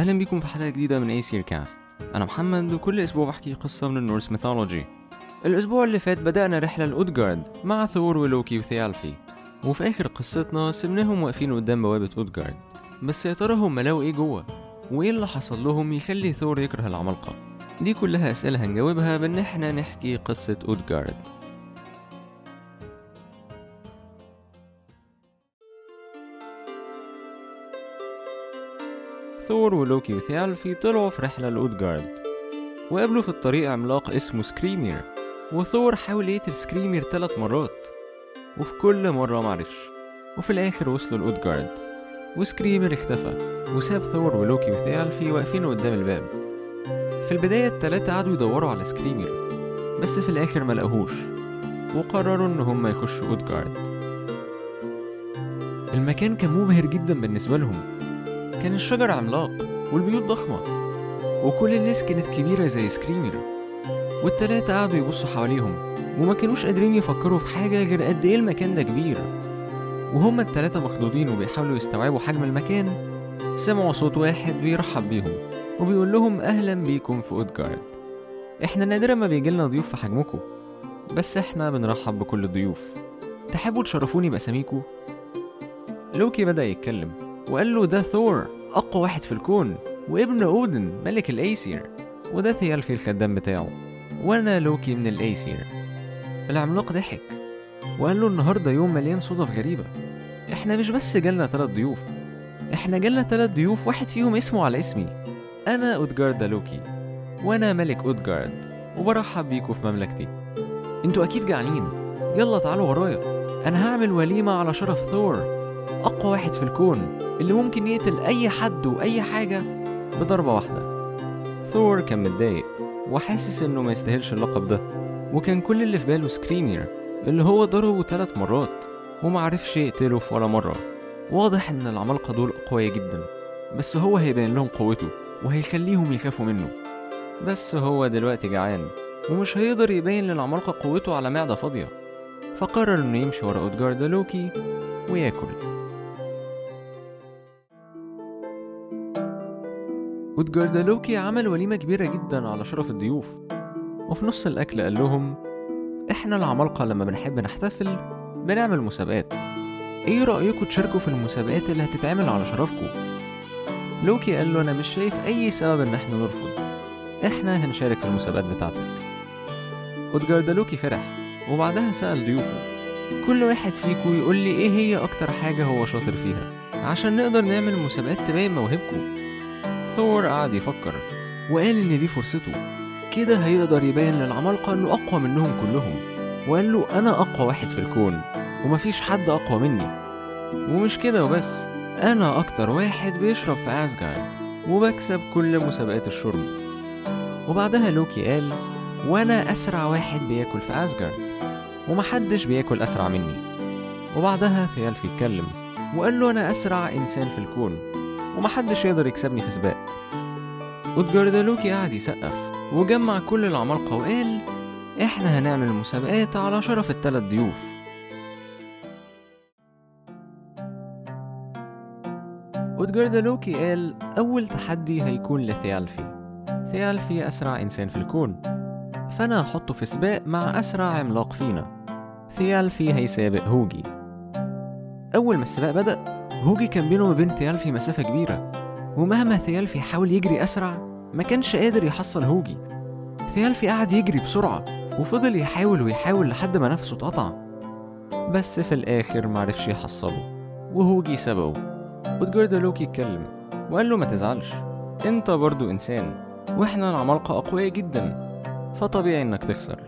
أهلا بيكم في حلقة جديدة من أيسير كاست أنا محمد وكل أسبوع بحكي قصة من ال Norse mythology. الأسبوع اللي فات بدأنا رحلة لأودجارد مع ثور ولوكي وثيالفي. وفي آخر قصتنا سبناهم واقفين قدام بوابة أودجارد بس يا ترى هم لقوا إيه جوه؟ وإيه اللي حصل لهم يخلي ثور يكره العمالقة؟ دي كلها أسئلة هنجاوبها بإن إحنا نحكي قصة أودجارد ثور ولوكي وثيالفي طلعوا في رحلة لأودجارد وقابلوا في الطريق عملاق اسمه سكريمير. وثور حاول يقتل سكريمير ثلاث مرات. وفي كل مرة معرفش وفي الآخر وصلوا لأودجارد وسكريمير اختفى. وساب ثور ولوكي وثيالفي واقفين قدام الباب. في البداية التلاتة قعدوا يدوروا على سكريمير. بس في الآخر ما لقوهوش. وقرروا إن هما يخشوا أودجارد المكان كان مبهر جدا بالنسبة لهم. كان الشجر عملاق والبيوت ضخمة وكل الناس كانت كبيرة زي سكريمر. والتلاتة قعدوا يبصوا حواليهم وما كانوش قادرين يفكروا في حاجة غير قد إيه المكان ده كبير. وهما التلاتة مخضوضين وبيحاولوا يستوعبوا حجم المكان سمعوا صوت واحد بيرحب بيهم وبيقول لهم أهلا بيكم في أودجارد. إحنا نادرا ما بيجيلنا ضيوف في حجمكم بس إحنا بنرحب بكل الضيوف. تحبوا تشرفوني بأساميكم؟ لوكي بدأ يتكلم. وقال له ده ثور أقوى واحد في الكون وابن أودن ملك الأيسير. وده ثيالفي الخدام بتاعه. وأنا لوكي من الأيسير. العملاق ضحك. وقال له النهاردة يوم مليان صدف غريبة. إحنا مش بس جالنا تلات ضيوف. إحنا جالنا تلات ضيوف واحد فيهم اسمه على اسمي. أنا أودجارد لوكي. وأنا ملك أودجارد وبرحب بيكوا في مملكتي. أنتوا أكيد جعانين. يلا تعالوا ورايا. أنا هعمل وليمة على شرف ثور. أقوى واحد في الكون اللي ممكن يقتل أي حد وأي حاجة بضربة واحدة. ثور كان متضايق وحاسس إنه ما يستاهلش اللقب ده وكان كل اللي في باله سكريمير اللي هو ضربه ثلاث مرات ومعرفش يقتله في ولا مرة. واضح إن العمالقة دول أقوياء جدا بس هو هيبين لهم قوته وهيخليهم يخافوا منه. بس هو دلوقتي جعان ومش هيقدر يبين للعمالقة قوته على معدة فاضية فقرر إنه يمشي ورا أودجارد لوكي وياكل. أودجارد لوكي عمل وليمة كبيرة جدا على شرف الضيوف. وفي نص الأكل قال لهم إحنا العمالقة لما بنحب نحتفل بنعمل مسابقات. إيه رأيكم تشاركوا في المسابقات اللي هتتعمل على شرفكم؟ لوكي قال له أنا مش شايف أي سبب إن إحنا نرفض. إحنا هنشارك في المسابقات بتاعتك. أودجارد لوكي فرح. وبعدها سأل ضيوفه. كل واحد فيكم يقول لي إيه هي أكتر حاجة هو شاطر فيها عشان نقدر نعمل مسابقات تبين مواهبكم ثور قعد يفكر وقال إن دي فرصته. كده هيقدر يبين للعمالقة إنه أقوى منهم كلهم. وقال له أنا أقوى واحد في الكون ومفيش حد أقوى مني. ومش كده وبس أنا أكتر واحد بيشرب في أسجارد وبكسب كل مسابقات الشرب. وبعدها لوكي قال وأنا أسرع واحد بياكل في أسجارد ومحدش بياكل أسرع مني. وبعدها ثيالفي اتكلم وقال له أنا أسرع إنسان في الكون ومحدش يقدر يكسبني في سباق. أودجارد لوكي قعد يسقف وجمع كل العمالقة وقال إحنا هنعمل مسابقات على شرف التلات ضيوف. أودجارد لوكي قال أول تحدي هيكون لثيالفي. ثيالفي أسرع إنسان في الكون. فأنا هحطه في سباق مع أسرع عملاق فينا. ثيالفي هيسابق هوجي. أول ما السباق بدأ هوجي كان بينه وبين ثيالفي مسافة كبيرة. ومهما ثيالفي حاول يجري أسرع ما كانش قادر يحصل هوجي. ثيالفي قعد يجري بسرعة وفضل يحاول ويحاول لحد ما نفسه اتقطع. بس في الآخر معرفش يحصله وهوجي سبقه. أودجارد لوكي اتكلم وقال له ما تزعلش أنت برضو إنسان وإحنا العمالقة أقوياء جدا فطبيعي إنك تخسر.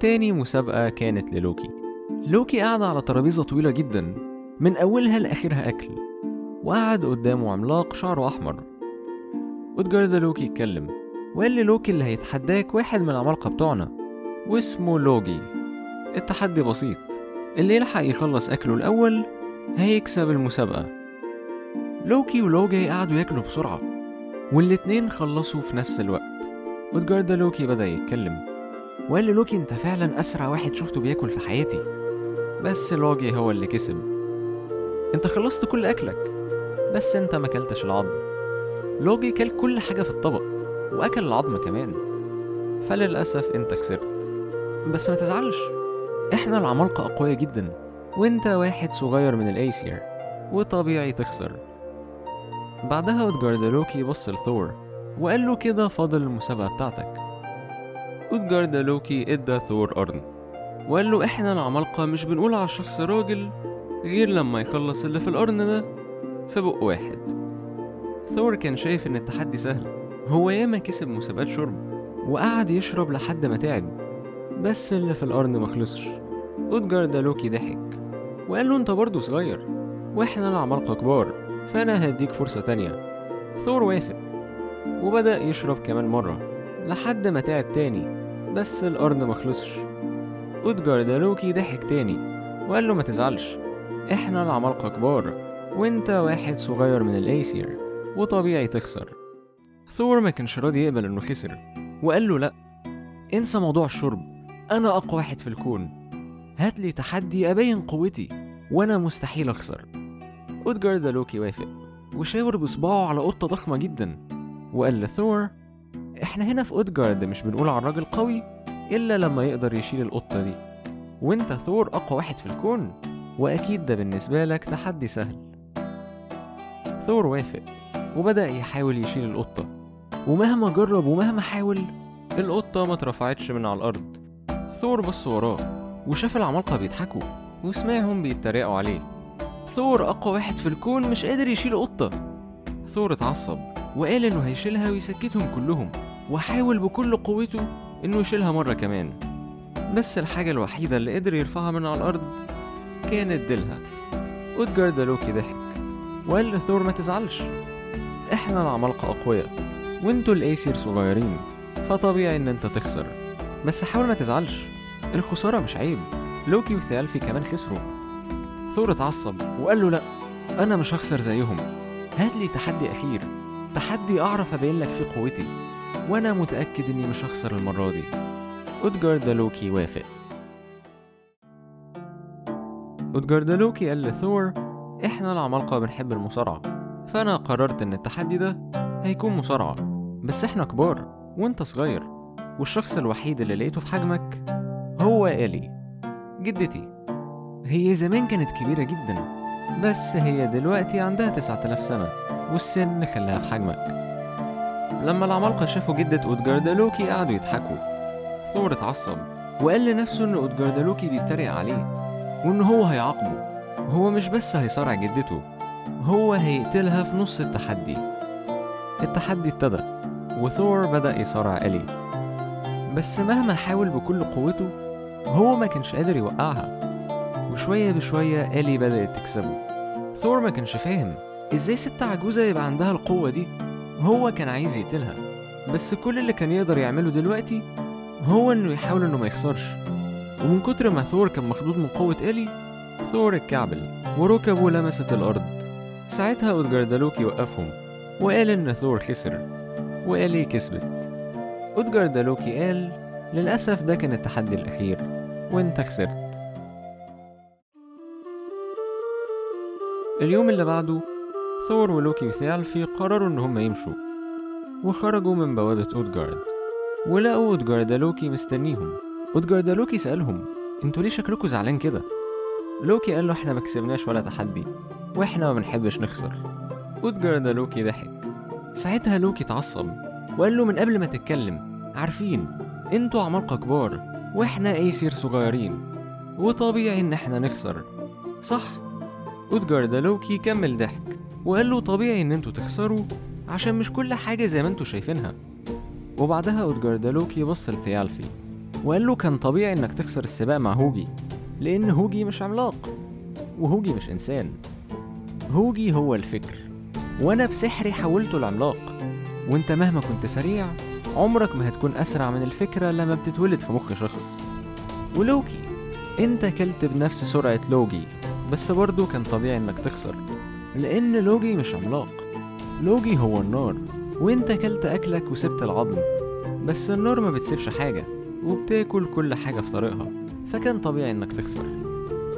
تاني مسابقة كانت للوكي. لوكي قاعد على ترابيزة طويلة جدا. من أولها لآخرها أكل. وقعد قدامه عملاق شعره أحمر. أودجارد لوكي اتكلم وقال لوكي اللي هيتحداك واحد من العمالقة بتوعنا. واسمه لوجي. التحدي بسيط. اللي يلحق يخلص أكله الأول هيكسب المسابقة. لوكي ولوجي قعدوا ياكلوا بسرعة. والاتنين خلصوا في نفس الوقت. أودجارد لوكي بدأ يتكلم. وقال لوكي أنت فعلا أسرع واحد شفته بياكل في حياتي. بس لوجي هو اللي كسب. انت خلصت كل أكلك بس انت ما أكلتش العظم. لوجي كل كل حاجة في الطبق وأكل العظم كمان. فللأسف انت خسرت. بس ما تزعلش إحنا العمالقة أقوياء جدا وانت واحد صغير من الايسير وطبيعي تخسر. بعدها أودجارد لوكي بص لثور وقال له كده فاضل المسابقة بتاعتك. أودجاردالوكي إدى ثور قرن وقال له إحنا العمالقة مش بنقول على الشخص راجل غير لما يخلص اللي في القرن ده في بق واحد. ثور كان شايف إن التحدي سهل. هو ياما كسب مسابقات شرب وقعد يشرب لحد ما تعب بس اللي في القرن مخلصش أودجاردالوكي ضحك وقال له أنت برضه صغير وإحنا العمالقة كبار فأنا هديك فرصة تانية. ثور وافق وبدأ يشرب كمان مرة لحد ما تعب تاني بس القرن مخلصش أودجاردالوكي ضحك تاني وقال له ما تزعلش إحنا العمالقة كبار وإنت واحد صغير من الأيسير وطبيعي تخسر. ثور ما كانش راضي يقبل إنه خسر وقال له لأ انسى موضوع الشرب أنا أقوى واحد في الكون هات لي تحدي أبين قوتي وأنا مستحيل أخسر. أودجاردالوكي وافق وشاور بصباعه على قطة ضخمة جدا وقال لثور إحنا هنا في أودجارد مش بنقول على الراجل قوي إلا لما يقدر يشيل القطة دي. وإنت ثور أقوى واحد في الكون وأكيد ده بالنسبة لك تحدي سهل. ثور وافق وبدأ يحاول يشيل القطة. ومهما جرب ومهما حاول القطة ما اترفعتش من على الأرض. ثور بص وراه وشاف العمالقة بيضحكوا وسمعهم بيتريقوا عليه. ثور أقوى واحد في الكون مش قادر يشيل قطة. ثور اتعصب وقال إنه هيشيلها ويسكتهم كلهم وحاول بكل قوته إنه يشيلها مرة كمان. بس الحاجة الوحيدة اللي قدر يرفعها من على الأرض كانت ديلها. أودجاردالوكي ضحك. وقال لثور ما تزعلش. إحنا العمالقة أقوياء. وإنتوا الأيسير صغيرين. فطبيعي إن أنت تخسر. بس حاول ما تزعلش. الخسارة مش عيب. لوكي وثيالفي كمان خسروا. ثور اتعصب وقال له لا أنا مش هخسر زيهم. هات لي تحدي أخير. تحدي أعرف أبين لك فيه قوتي. وأنا متأكد إني مش هخسر المرة دي. أودجارد لوكي وافق. أودجارد لوكي قال لثور إحنا العمالقة بنحب المصارعة فأنا قررت إن التحدي ده هيكون مصارعة بس إحنا كبار وإنت صغير والشخص الوحيد اللي لقيته في حجمك هو إلي جدتي. هي زمان كانت كبيرة جدا بس هي دلوقتي عندها 9000 سنة والسن خلاها في حجمك. لما العمالقة شافوا جدة أودجاردالوكي قعدوا يضحكوا. ثور اتعصب وقال لنفسه إن أودجاردالوكي بيتريق عليه وإن هو هيعاقبه. هو مش بس هيصارع جدته هو هيقتلها في نص التحدي. التحدي ابتدى وثور بدأ يصارع إلي. بس مهما حاول بكل قوته هو ما كانش قادر يوقعها. وشوية بشوية إلي بدأت تكسبه. ثور ما كانش فاهم إزاي ست عجوزة يبقى عندها القوة دي. هو كان عايز يقتلها بس كل اللي كان يقدر يعمله دلوقتي هو إنه يحاول إنه ما يخسرش. ومن كتر ما ثور كان مخضوض من قوة إلي ثور اتكعبل وركبه لمست الأرض. ساعتها أودجاردالوكي وقفهم وقال إن ثور خسر وإلي كسبت. أودجاردالوكي قال للأسف ده كان التحدي الأخير وإنت خسرت. اليوم اللي بعده ثور ولوكي وثيالفي قرروا إن هم يمشوا. وخرجوا من بوابة أودجارد ولقوا أودجاردالوكي مستنيهم. أودجاردالوكي سألهم أنتوا ليه شكلكوا زعلان كده؟ لوكي قال له إحنا ما كسبناش ولا تحدي وإحنا ما بنحبش نخسر. أودجاردالوكي ضحك. ساعتها لوكي اتعصب وقال له من قبل ما تتكلم عارفين أنتوا عمالقة كبار وإحنا ايسير صغيرين وطبيعي إن إحنا نخسر. صح؟ أودجاردالوكي كمل ضحك. وقال له طبيعي إن أنتوا تخسروا عشان مش كل حاجة زي ما أنتوا شايفينها. وبعدها أودجاردالوكي بص لثيالفي وقال له كان طبيعي إنك تخسر السباق مع هوجي لأن هوجي مش عملاق وهوجي مش إنسان. هوجي هو الفكر وأنا بسحري حولته لعملاق. وأنت مهما كنت سريع عمرك ما هتكون أسرع من الفكرة لما بتتولد في مخ شخص. ولوكي أنت كلت بنفس سرعة لوجي بس برضه كان طبيعي إنك تخسر. لأن لوجي مش عملاق. لوجي هو النار وأنت كلت أكلك وسبت العظم. بس النار ما بتسيبش حاجة وبتاكل كل حاجة في طريقها. فكان طبيعي إنك تخسر.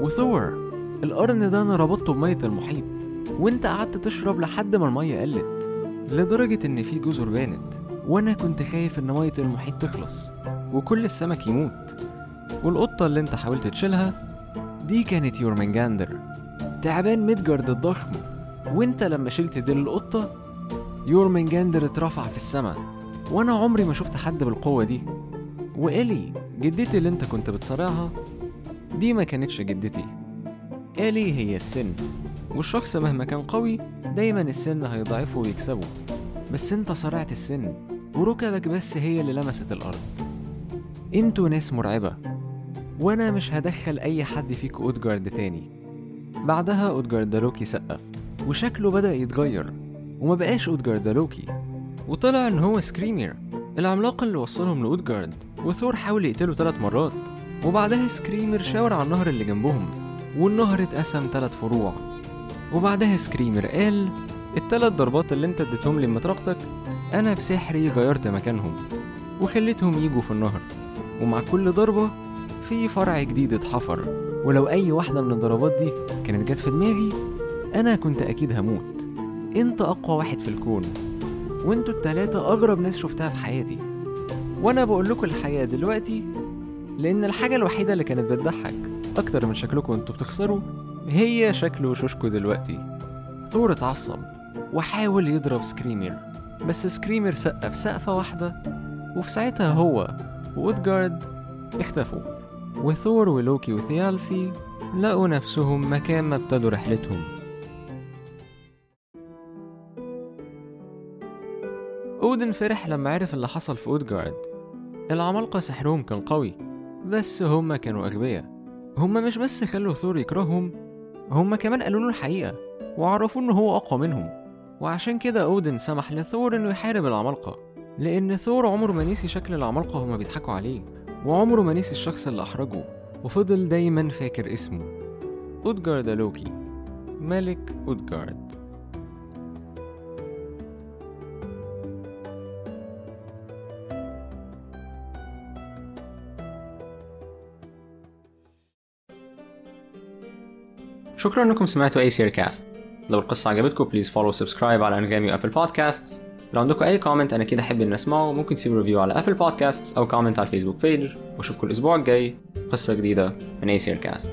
وثور القرن ده أنا ربطته بمية المحيط وإنت قعدت تشرب لحد ما المية قلت. لدرجة إن في جزر بانت وأنا كنت خايف إن مية المحيط تخلص وكل السمك يموت. والقطة اللي إنت حاولت تشيلها دي كانت يورمنجاندر. تعبان ميدجارد الضخم وانت لما شلت ديل القطة يورمنجاندر اترفع في السماء وأنا عمري ما شفت حد بالقوة دي. وإلي جدتي اللي انت كنت بتصارعها دي ما كانتش جدتي. إلي هي السن والشخص مهما كان قوي دايما السن هيضعفه ويكسبه. بس انت صارعت السن وركبك بس هي اللي لمست الأرض. أنتوا ناس مرعبة وأنا مش هدخل أي حد فيكوا اودجارد تاني. بعدها اودجارد لوكي سقف وشكله بدأ يتغير وما بقاش اودجارد لوكي وطلع إن هو سكريمير العملاق اللي وصلهم لاودجارد وثور حاول يقتله ثلاث مرات. وبعدها سكريمر شاور على النهر اللي جنبهم والنهر اتقسم ثلاث فروع. وبعدها سكريمر قال التلات ضربات اللي انت اديتهم لي مطرقتك أنا بسحري غيرت مكانهم وخليتهم يجوا في النهر. ومع كل ضربة في فرع جديد اتحفر. ولو أي واحدة من الضربات دي كانت جت في دماغي أنا كنت أكيد هموت. أنت أقوى واحد في الكون. وأنتوا التلاتة أغرب ناس شفتها في حياتي. وأنا بقول لكم الحقيقة دلوقتي لأن الحاجة الوحيدة اللي كانت بتضحك أكتر من شكلكم وأنتوا بتخسروا هي شكل وشوشكوا دلوقتي. ثور اتعصب وحاول يضرب سكريمر بس سكريمر سقف سقفة واحدة وفي ساعتها هو واودجارد اختفوا. وثور ولوكي وثيالفي لقوا نفسهم مكان ما ابتدوا رحلتهم. أودن فرح لما عرف اللي حصل في أودجارد العمالقة سحرهم كان قوي بس هما كانوا أغبياء. هما مش بس خلوا ثور يكرههم هما كمان قالوا له الحقيقة وعرفوا إن هو أقوى منهم. وعشان كده أودن سمح لثور إنه يحارب العمالقة لأن ثور عمره ما نسي شكل العمالقة هما بيضحكوا عليه. وعمره ما نسي الشخص اللي أحرجه وفضل دايما فاكر اسمه. أودجارد لوكي ملك أودجارد شكرا إنكم سمعتوا ايسير كاست لو القصة عجبتكم please follow subscribe على انغامي و Apple Podcast لو عندكم أي comment أنا أكيد أحب ان أسمعه. ممكن تسيبوا review على Apple Podcast أو comment على ال Facebook page وأشوفكم الأسبوع الجاي. قصة جديدة من ايسير كاست